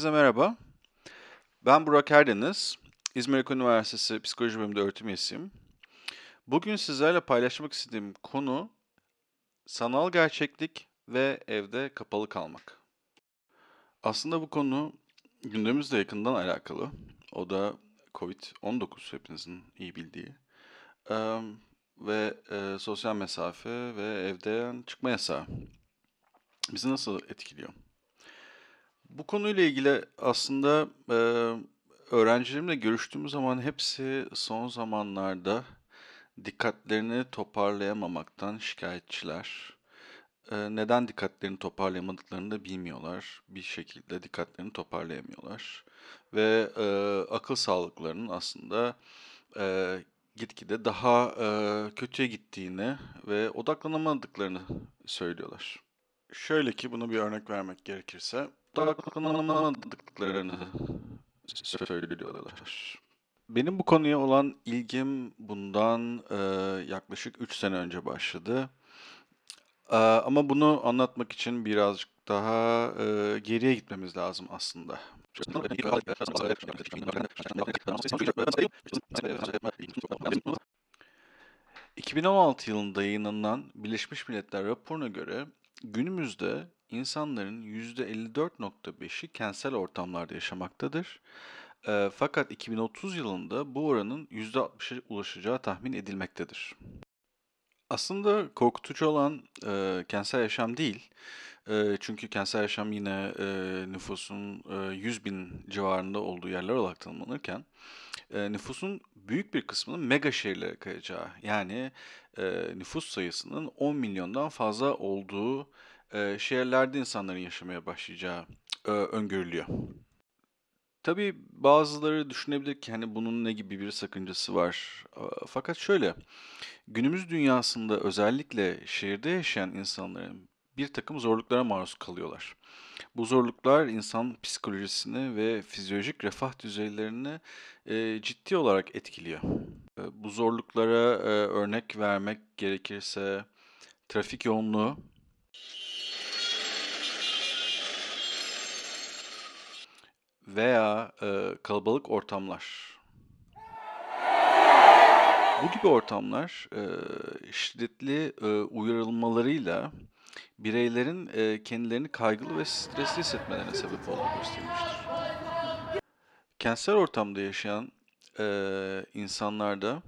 Herkese merhaba. Ben Burak Erdeniz. İzmir Üniversitesi Psikoloji Bölümünde öğretim üyesiyim. Bugün sizlerle paylaşmak istediğim konu sanal gerçeklik ve evde kapalı kalmak. Aslında bu konu gündemimizle yakından alakalı. O da COVID-19 hepinizin iyi bildiği. Eee, ve eee, sosyal mesafe ve evden çıkma yasağı. Bizi nasıl etkiliyor? Bu konuyla ilgili aslında, eee, öğrencilerimle görüştüğümüz zaman hepsi son zamanlarda dikkatlerini toparlayamamaktan şikâyetçiler. Eee, neden dikkatlerini toparlayamadıklarını da bilmiyorlar. Bir şekilde dikkatlerini toparlayamıyorlar ve, eee, akıl sağlıklarının aslında, eee, gitgide daha, eee, kötüye gittiğini ve odaklanamadıklarını söylüyorlar. Şöyle ki, buna bir örnek vermek gerekirse, odaklanamadıklarını söylüyorlar. Benim bu konuya olan ilgim bundan, eee, yaklaşık 3 sene önce başladı. Eee, ama bunu anlatmak için birazcık daha, eee, geriye gitmemiz lazım aslında. 2016 yılında yayınlanan Birleşmiş Milletler raporuna göre günümüzde insanların %54.5'i kentsel ortamlarda yaşamaktadır. Eee, fakat 2030 yılında bu oranın %60'a ulaşacağı tahmin edilmektedir. Aslında korkutucu olan, eee, kentsel yaşam değil. Eee, çünkü kentsel yaşam yine, eee, nüfusun, eee, 100.000 civarında olduğu yerler olarak tanımlanırken, eee, nüfusun büyük bir kısmının mega şehirlere kayacağı, yani, eee, nüfus sayısının 10 milyondan fazla olduğu, eee, şehirlerde insanların yaşamaya başlayacağı, eee, öngörülüyor. Tabii bazıları düşünebilir ki, hani, bunun ne gibi bir sakıncası var? Fakat şöyle, günümüz dünyasında özellikle şehirde yaşayan insanların birtakım zorluklara maruz kalıyorlar. Bu zorluklar insan psikolojisini ve fizyolojik refah düzeylerini, ciddi olarak etkiliyor. Bu zorluklara, örnek vermek gerekirse trafik yoğunluğu veya, eee, kalabalık ortamlar. Bu gibi ortamlar, eee, şiddetli, eee, uyarılmalarıyla bireylerin, eee, kendilerini kaygılı ve stresli hissetmelerine sebep olduğu gösterilmiştir. Kentsel ortamda yaşayan, eee, insanlarda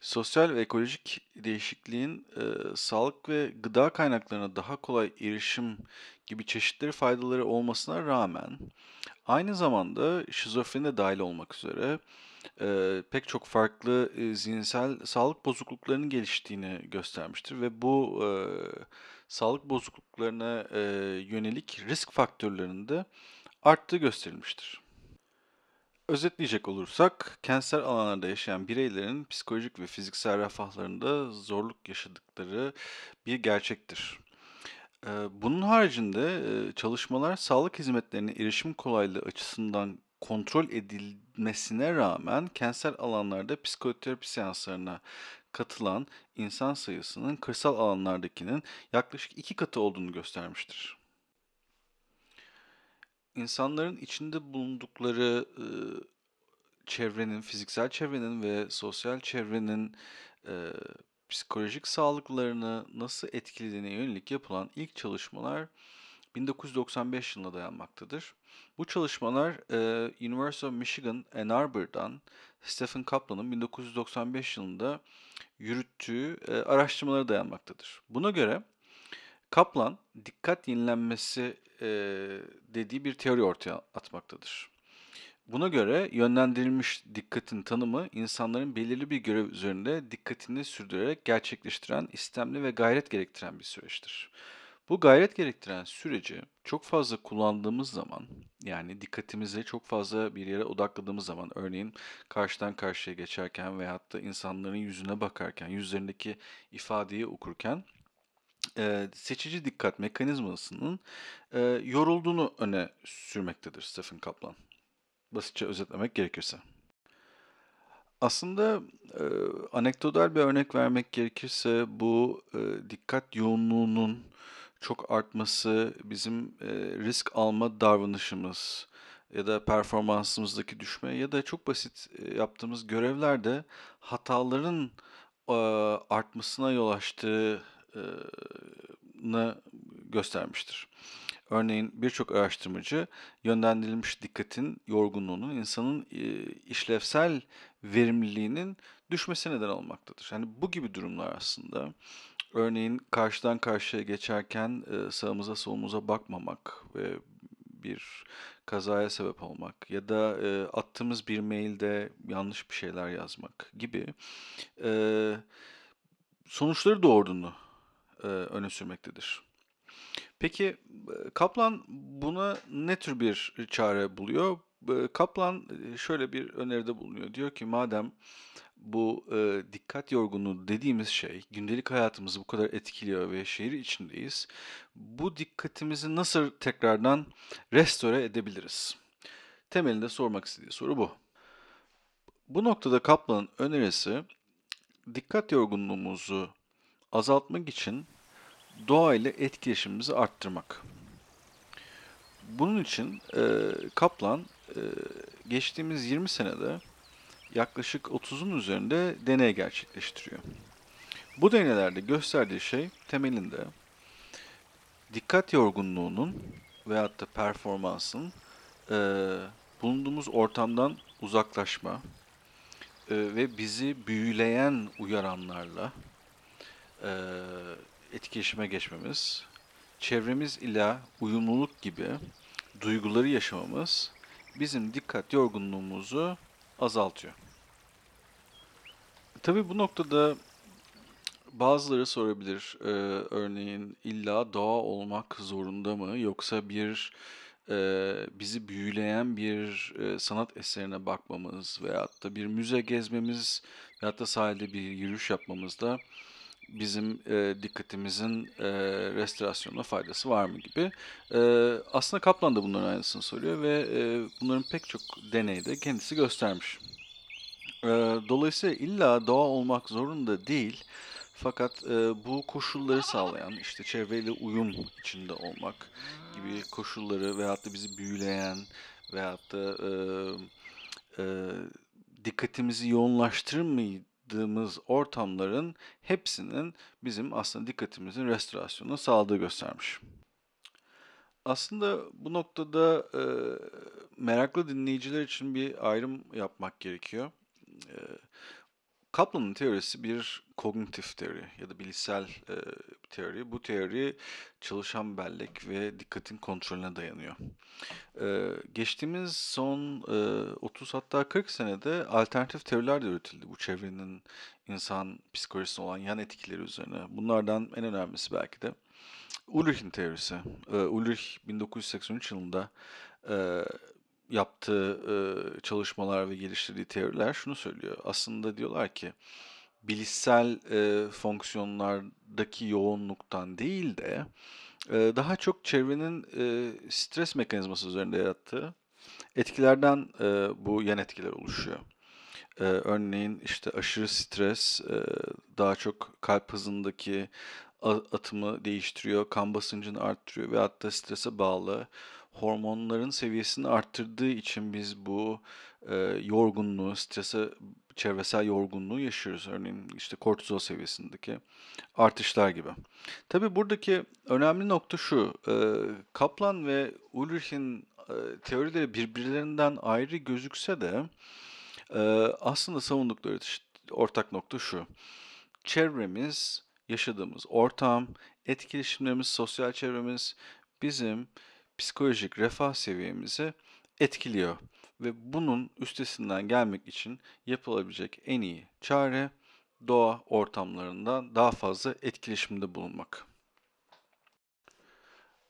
sosyal ve ekolojik değişikliğin, eee, sağlık ve gıda kaynaklarına daha kolay erişim gibi çeşitli faydaları olmasına rağmen aynı zamanda şizofreni de dâhil olmak üzere, eee, pek çok farklı, eee, zihinsel sağlık bozukluklarının geliştiğini göstermiştir ve bu, eee, sağlık bozukluklarına, eee, yönelik risk faktörlerinin de arttığı gösterilmiştir. Özetleyecek olursak, kentsel alanlarda yaşayan bireylerin psikolojik ve fiziksel refahlarında zorluk yaşadıkları bir gerçektir. Bunun haricinde, çalışmalar sağlık hizmetlerine erişim kolaylığı açısından kontrol edilmesine rağmen kentsel alanlarda psikoterapi seanslarına katılan insan sayısının kırsal alanlardakinin yaklaşık 2 katı olduğunu göstermiştir. İnsanların içinde bulundukları, çevrenin, fiziksel çevrenin ve sosyal çevrenin, psikolojik sağlıklarını nasıl etkilediğine yönelik yapılan ilk çalışmalar 1995 yılına dayanmaktadır. Bu çalışmalar, University of Michigan Ann Arbor'dan Stephen Kaplan'ın 1995 yılında yürüttüğü, araştırmalara dayanmaktadır. Buna göre Kaplan, dikkat yenilenmesi, dediği bir teori ortaya atmaktadır. Buna göre yönlendirilmiş dikkatin tanımı, insanların belirli bir görev üzerinde dikkatini sürdürerek gerçekleştiren, istemli ve gayret gerektiren bir süreçtir. Bu gayret gerektiren süreci çok fazla kullandığımız zaman, yani dikkatimizi çok fazla bir yere odakladığımız zaman, örneğin karşıdan karşıya geçerken veyahut da insanların yüzüne bakarken, yüzlerindeki ifadeyi okurken, eee, seçici dikkat mekanizmasının, eee, yorulduğunu öne sürmektedir Stephen Kaplan. Basitçe özetlemek gerekirse. Aslında, eee, anekdotal bir örnek vermek gerekirse bu, eee, dikkat yoğunluğunun çok artması bizim, eee, risk alma davranışımız, ya da performansımızdaki düşme ya da çok basit e, yaptığımız görevlerde hataların e, artmasına yol açtığını göstermiştir. Örneğin birçok araştırmacı yönlendirilmiş dikkatin yorgunluğunun insanın e, işlevsel verimliliğinin düşmesine neden olmaktadır. Yani bu gibi durumlar aslında örneğin karşıdan karşıya geçerken e, sağımıza solumuza bakmamak ve bir kazaya sebep olmak ya da e, attığımız bir mailde yanlış bir şeyler yazmak gibi sonuçları doğurduğunu öne sürmektedir. Peki Kaplan buna ne tür bir çare buluyor? Kaplan e, şöyle bir öneride bulunuyor. Diyor ki madem bu e, dikkat yorgunluğu dediğimiz şey gündelik hayatımızı bu kadar etkiliyor ve şehir içindeyiz. Bu dikkatimizi nasıl tekrardan restore edebiliriz? Temelinde sormak istediği soru bu. Bu noktada Kaplan'ın önerisi dikkat yorgunluğumuzu azaltmak için doğa ile etkileşimimizi arttırmak. Bunun için e, Kaplan e, geçtiğimiz 20 senede yaklaşık 30'un üzerinde deney gerçekleştiriyor. Bu deneylerde gösterdiği şey temelinde dikkat yorgunluğunun veyahut da performansın e, bulunduğumuz ortamdan uzaklaşma e, ve bizi büyüleyen uyaranlarla e, etkileşime geçmemiz, çevremiz ile uyumluluk gibi duyguları yaşamamız bizim dikkat yorgunluğumuzu azaltıyor. Tabii bu noktada bazıları sorabilir. Ee, örneğin illa doğa olmak zorunda mı yoksa bir e, bizi büyüleyen bir e, sanat eserine bakmamız veyahut da bir müze gezmemiz veyahut da sahilde bir yürüyüş yapmamız da bizim e, dikkatimizin e, restorasyonuna faydası var mı gibi. E, aslında Kaplan da bunların aynısını soruyor ve e, bunların pek çok deneyde kendisi göstermiş. E, dolayısıyla illa doğa olmak zorunda değil. Fakat e, bu koşulları sağlayan, işte çevreyle uyum içinde olmak gibi koşulları veyahut da bizi büyüleyen veyahut da e, e, dikkatimizi yoğunlaştırmadığımız ortamların hepsinin bizim aslında dikkatimizin restorasyonunu sağladığı göstermiş. Aslında bu noktada e, meraklı dinleyiciler için bir ayrım yapmak gerekiyor. E, Kaplan'ın teorisi bir kognitif teori ya da bilişsel e, teori. Bu teori çalışan bellek ve dikkatin kontrolüne dayanıyor. E, geçtiğimiz son e, 30 hatta 40 senede alternatif teoriler de üretildi bu çevrenin insan psikolojisine olan yan etkileri üzerine. Bunlardan en önemlisi belki de Ulrich'in teorisi. E, Ulrich 1983 yılında e, yaptığı e, çalışmalar ve geliştirdiği teoriler şunu söylüyor. Aslında diyorlar ki bilişsel e, fonksiyonlardaki yoğunluktan değil de e, daha çok çevrenin e, stres mekanizması üzerinde yarattığı etkilerden e, bu yan etkiler oluşuyor. E, örneğin işte aşırı stres e, daha çok kalp hızındaki atımı değiştiriyor, kan basıncını arttırıyor ve hatta strese bağlı hormonların seviyesini arttırdığı için biz bu e, yorgunluğu, strese, çevresel yorgunluğu yaşıyoruz. Örneğin işte kortizol seviyesindeki artışlar gibi. Tabii buradaki önemli nokta şu. Kaplan ve Ulrich'in teorileri birbirlerinden ayrı gözükse de aslında savundukları ortak nokta şu. Çevremiz, yaşadığımız ortam, etkileşimlerimiz, sosyal çevremiz bizim psikolojik refah seviyemizi etkiliyor ve bunun üstesinden gelmek için yapılabilecek en iyi çare doğa ortamlarından daha fazla etkileşimde bulunmak.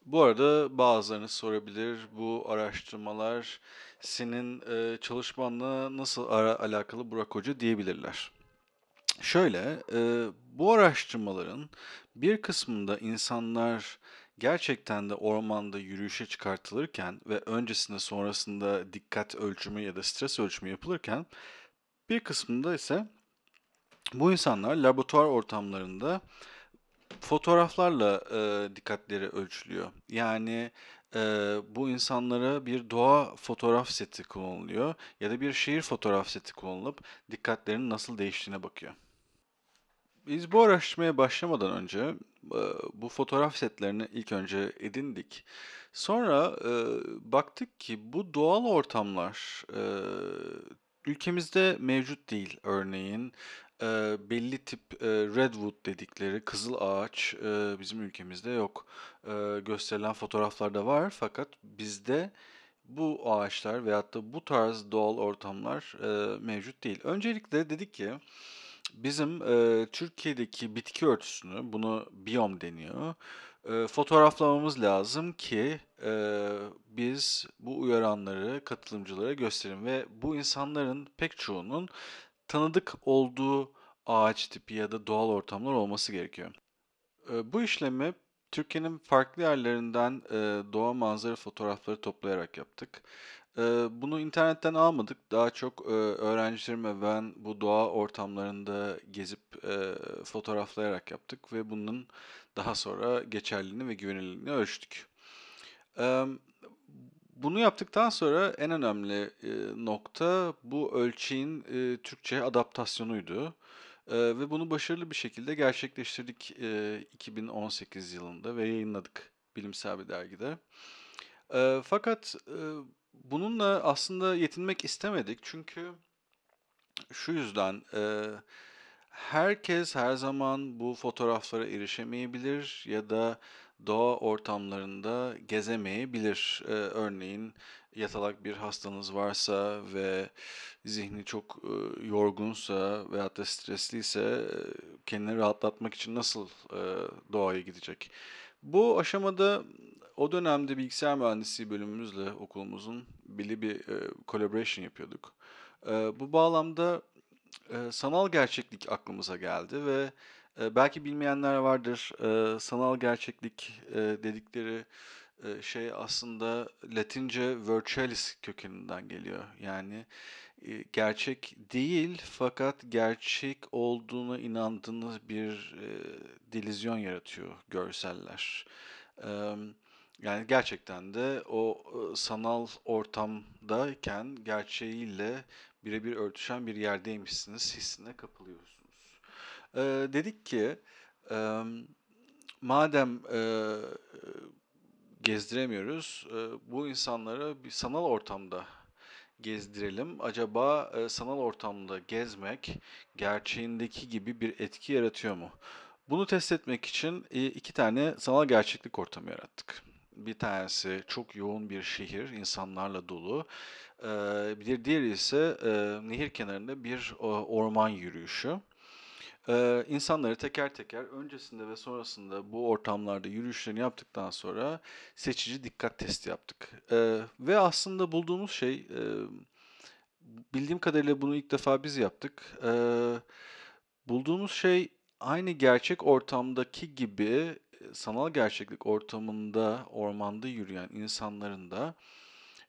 Bu arada bazılarınız sorabilir, bu araştırmalar senin e, çalışmanla nasıl ara alakalı Burak Hoca diyebilirler. Şöyle, e, bu araştırmaların bir kısmında insanlar gerçekten de ormanda yürüyüşe çıkartılırken ve öncesinde sonrasında dikkat ölçümü ya da stres ölçümü yapılırken bir kısmında ise bu insanlar laboratuvar ortamlarında fotoğraflarla e, dikkatleri ölçülüyor. Yani eee, bu insanlara bir doğa fotoğraf seti kullanılıyor ya da bir şehir fotoğraf seti kullanılıp dikkatlerinin nasıl değiştiğine bakıyor. Biz bu araştırmaya başlamadan önce bu fotoğraf setlerini ilk önce edindik. Sonra eee, baktık ki bu doğal ortamlar eee, ülkemizde mevcut değil. Örneğin eee, belli tip eee, redwood dedikleri kızıl ağaç eee, bizim ülkemizde yok. Eee, gösterilen fotoğraflarda var fakat bizde bu ağaçlar veyahut da bu tarz doğal ortamlar eee, mevcut değil. Öncelikle dedik ki Bizim, eee, Türkiye'deki bitki örtüsünü, bunu biyom deniyor, eee, fotoğraflamamız lazım ki, eee, biz bu uyaranları katılımcılara gösterelim ve bu insanların pek çoğunun tanıdık olduğu ağaç tipi ya da doğal ortamlar olması gerekiyor. Eee, bu işlemi Türkiye'nin farklı yerlerinden, eee, doğa manzara fotoğrafları toplayarak yaptık. Bunu internetten almadık. Daha çok, eee, öğrencilerim ve ben bu doğa ortamlarında gezip, fotoğraflayarak yaptık ve bunun daha sonra geçerliliğini ve güvenilirliğini ölçtük. Bunu yaptıktan sonra en önemli, nokta bu ölçeğin, eee, Türkçeye adaptasyonuydu. Ve bunu başarılı bir şekilde gerçekleştirdik, eee, 2018 yılında ve yayınladık bilimsel bir dergide. Fakat, eee, bununla aslında yetinmek istemedik çünkü şu yüzden, eee, herkes her zaman bu fotoğraflara erişemeyebilir ya da doğa ortamlarında gezemeyebilir. Eee, örneğin yatalak bir hastanız varsa ve zihni çok, eee, yorgunsa veyahut da stresliyse, eee, kendini rahatlatmak için nasıl, eee, doğaya gidecek? Bu aşamada o dönemde bilgisayar mühendisliği bölümümüzle okulumuzun belli bir, eee, collaboration yapıyorduk. Eee, bu bağlamda Eee, sanal gerçeklik aklımıza geldi ve, eee, belki bilmeyenler vardır. Eee, sanal gerçeklik, eee, dedikleri, eee, şey aslında Latince virtualis kökeninden geliyor. Yani, eee, gerçek değil fakat gerçek olduğuna inandığınız bir, eee, delüzyon yaratıyor görseller. Emm, yani gerçekten de o, sanal ortamdayken gerçeğiyle birebir örtüşen bir yerdeymişsiniz hissine kapılıyorsunuz. Eee, dedik ki, emm, madem, eee, gezdiremiyoruz, eee, bu insanları bir sanal ortamda gezdirelim. Acaba, eee, sanal ortamda gezmek gerçeğindeki gibi bir etki yaratıyor mu? Bunu test etmek için, 2 tane sanal gerçeklik ortamı yarattık. Bir tanesi çok yoğun bir şehir, insanlarla dolu. Bir diğeri ise, nehir kenarında bir orman yürüyüşü. Eee, insanları teker teker öncesinde ve sonrasında bu ortamlarda yürüyüşlerini yaptıktan sonra seçici dikkat testi yaptık. Ve aslında bulduğumuz şey, bildiğim kadarıyla bunu ilk defa biz yaptık. Bulduğumuz şey aynı gerçek ortamdaki gibi, sanal gerçeklik ortamında, ormanda yürüyen insanların da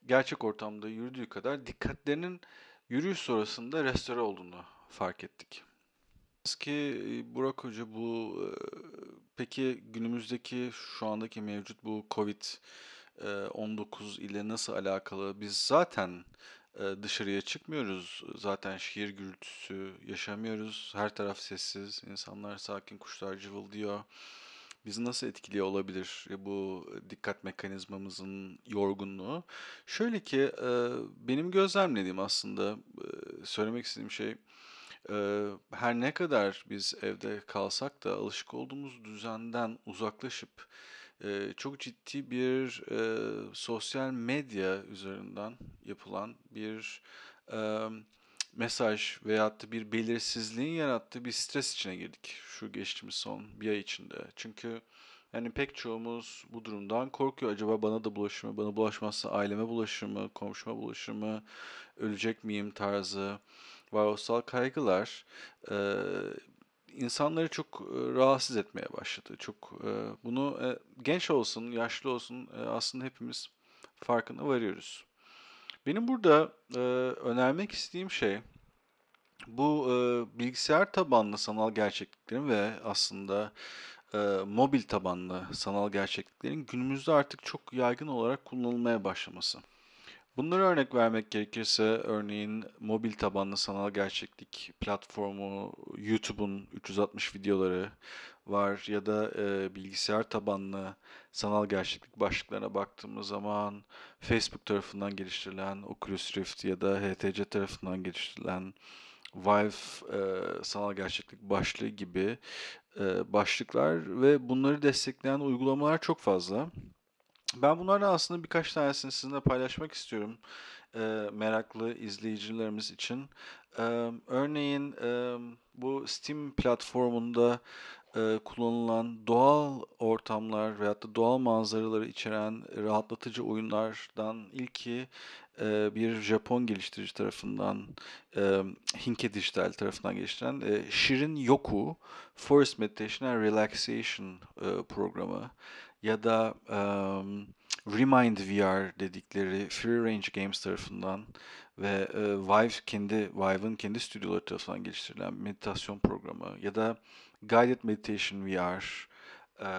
gerçek ortamda yürüdüğü kadar dikkatlerinin yürüyüş sonrasında restore olduğunu fark ettik. Ki e, Burak Hoca bu e, peki günümüzdeki şu andaki mevcut bu Covid e, 19 ile nasıl alakalı? Biz zaten dışarıya çıkmıyoruz. Zaten şehir gürültüsü yaşamıyoruz. Her taraf sessiz. insanlar sakin, kuşlar cıvıldıyor. Bizi nasıl etkiliyor olabilir e, bu dikkat mekanizmamızın yorgunluğu? Şöyle ki e, benim gözlemlediğim aslında e, söylemek istediğim şey her ne kadar biz evde kalsak da alışık olduğumuz düzenden uzaklaşıp çok ciddi bir sosyal medya üzerinden yapılan bir mesaj veyahut da bir belirsizliğin yarattığı bir stres içine girdik şu geçtiğimiz son bir ay içinde. Çünkü yani pek çoğumuz bu durumdan korkuyor. Acaba bana da bulaşır mı? Bana bulaşmazsa aileme bulaşır mı? Komşuma bulaşır mı? Ölecek miyim tarzı varoluşsal kaygılar eee, insanları çok eee, rahatsız etmeye başladı. Çok eee, bunu eee, genç olsun, yaşlı olsun eee, aslında hepimiz farkına varıyoruz. Benim burada eee, önermek istediğim şey bu eee, bilgisayar tabanlı sanal gerçekliklerin ve aslında e, mobil tabanlı sanal gerçekliklerin günümüzde artık çok yaygın olarak kullanılmaya başlaması. Bunlara örnek vermek gerekirse örneğin mobil tabanlı sanal gerçeklik platformu YouTube'un 360 videoları var ya da e, bilgisayar tabanlı sanal gerçeklik başlıklarına baktığımız zaman Facebook tarafından geliştirilen Oculus Rift ya da HTC tarafından geliştirilen Vive e, sanal gerçeklik başlığı gibi e, başlıklar ve bunları destekleyen uygulamalar çok fazla. Ben bunlardan aslında birkaç tanesini sizinle paylaşmak istiyorum e, meraklı izleyicilerimiz için. E, örneğin e, bu Steam platformunda e, kullanılan doğal ortamlar veyahut da doğal manzaraları içeren rahatlatıcı oyunlardan ilki e, bir Japon geliştirici tarafından, e, Hinke Dijital tarafından geliştirilen e, Shirin Yoku Forest Meditation and Relaxation e, programı ya da e, Remind VR dedikleri Free Range Games tarafından ve e, Vive kendi Vive'ın kendi stüdyoları tarafından geliştirilen meditasyon programı ya da Guided Meditation VR e,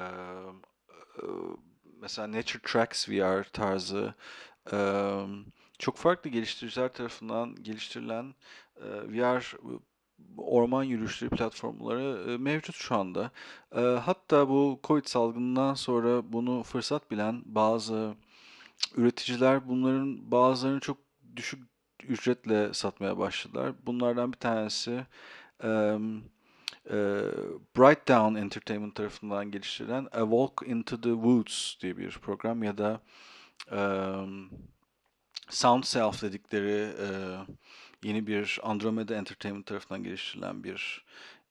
mesela Nature Tracks VR tarzı e, çok farklı geliştiriciler tarafından geliştirilen e, VR orman yürüyüşleri platformları e, mevcut şu anda. E, hatta bu Covid salgınından sonra bunu fırsat bilen bazı üreticiler bunların bazılarını çok düşük ücretle satmaya başladılar. Bunlardan bir tanesi e, e, Bright Entertainment tarafından geliştirilen A Walk into the Woods diye bir program ya da e, Sound Self dedikleri e, yeni bir Andromeda Entertainment tarafından geliştirilen bir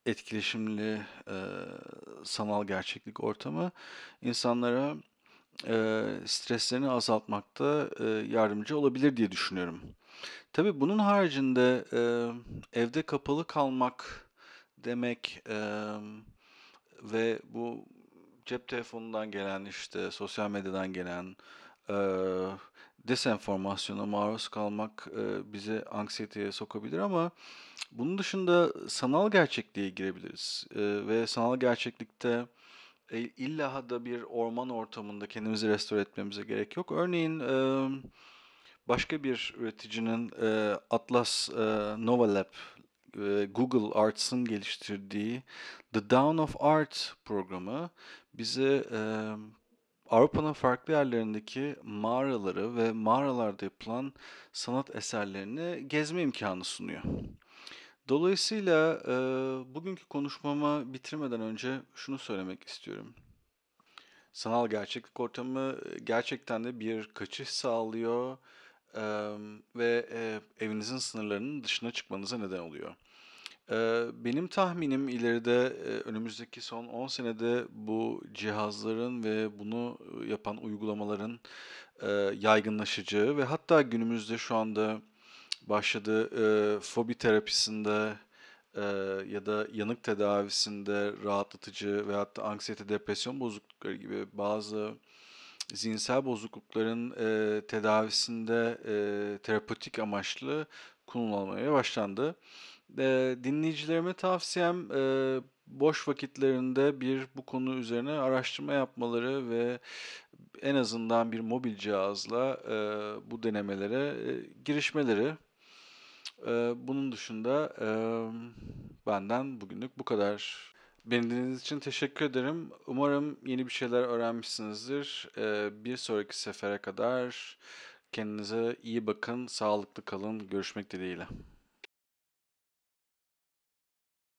etkileşimli e, sanal gerçeklik ortamı insanlara e, streslerini azaltmakta e, yardımcı olabilir diye düşünüyorum. Tabii bunun haricinde e, evde kapalı kalmak demek e, ve bu cep telefonundan gelen işte sosyal medyadan gelen e, desenformasyona maruz kalmak e, bizi anksiyeteye sokabilir ama bunun dışında sanal gerçekliğe girebiliriz E, ve sanal gerçeklikte e, illa da bir orman ortamında kendimizi restore etmemize gerek yok. Örneğin e, başka bir üreticinin e, Atlas e, Nova Lab e, Google Arts'ın geliştirdiği The Dawn of Art programı bize e, Avrupa'nın farklı yerlerindeki mağaraları ve mağaralarda yapılan sanat eserlerini gezme imkanı sunuyor. Dolayısıyla e, bugünkü konuşmamı bitirmeden önce şunu söylemek istiyorum. Sanal gerçeklik ortamı gerçekten de bir kaçış sağlıyor e, ve e, evinizin sınırlarının dışına çıkmanıza neden oluyor. Eee, benim tahminim ileride, eee, önümüzdeki son 10 senede bu cihazların ve bunu, yapan uygulamaların, eee, yaygınlaşacağı ve hatta günümüzde şu anda başladığı, eee, fobi terapisinde, eee, ya da yanık tedavisinde rahatlatıcı veyahut da anksiyete, depresyon bozuklukları gibi bazı zihinsel bozuklukların, eee, tedavisinde, eee, terapötik amaçlı kullanılmaya başlandı. Eee, dinleyicilerime tavsiyem, eee, boş vakitlerinde bir bu konu üzerine araştırma yapmaları ve en azından bir mobil cihazla, eee, bu denemelere, eee, girişmeleri. Eee, bunun dışında, emm, benden bugünlük bu kadar. Beni dinlediğiniz için teşekkür ederim. Umarım yeni bir şeyler öğrenmişsinizdir. Eee, bir sonraki sefere kadar kendinize iyi bakın, sağlıklı kalın. Görüşmek dileğiyle.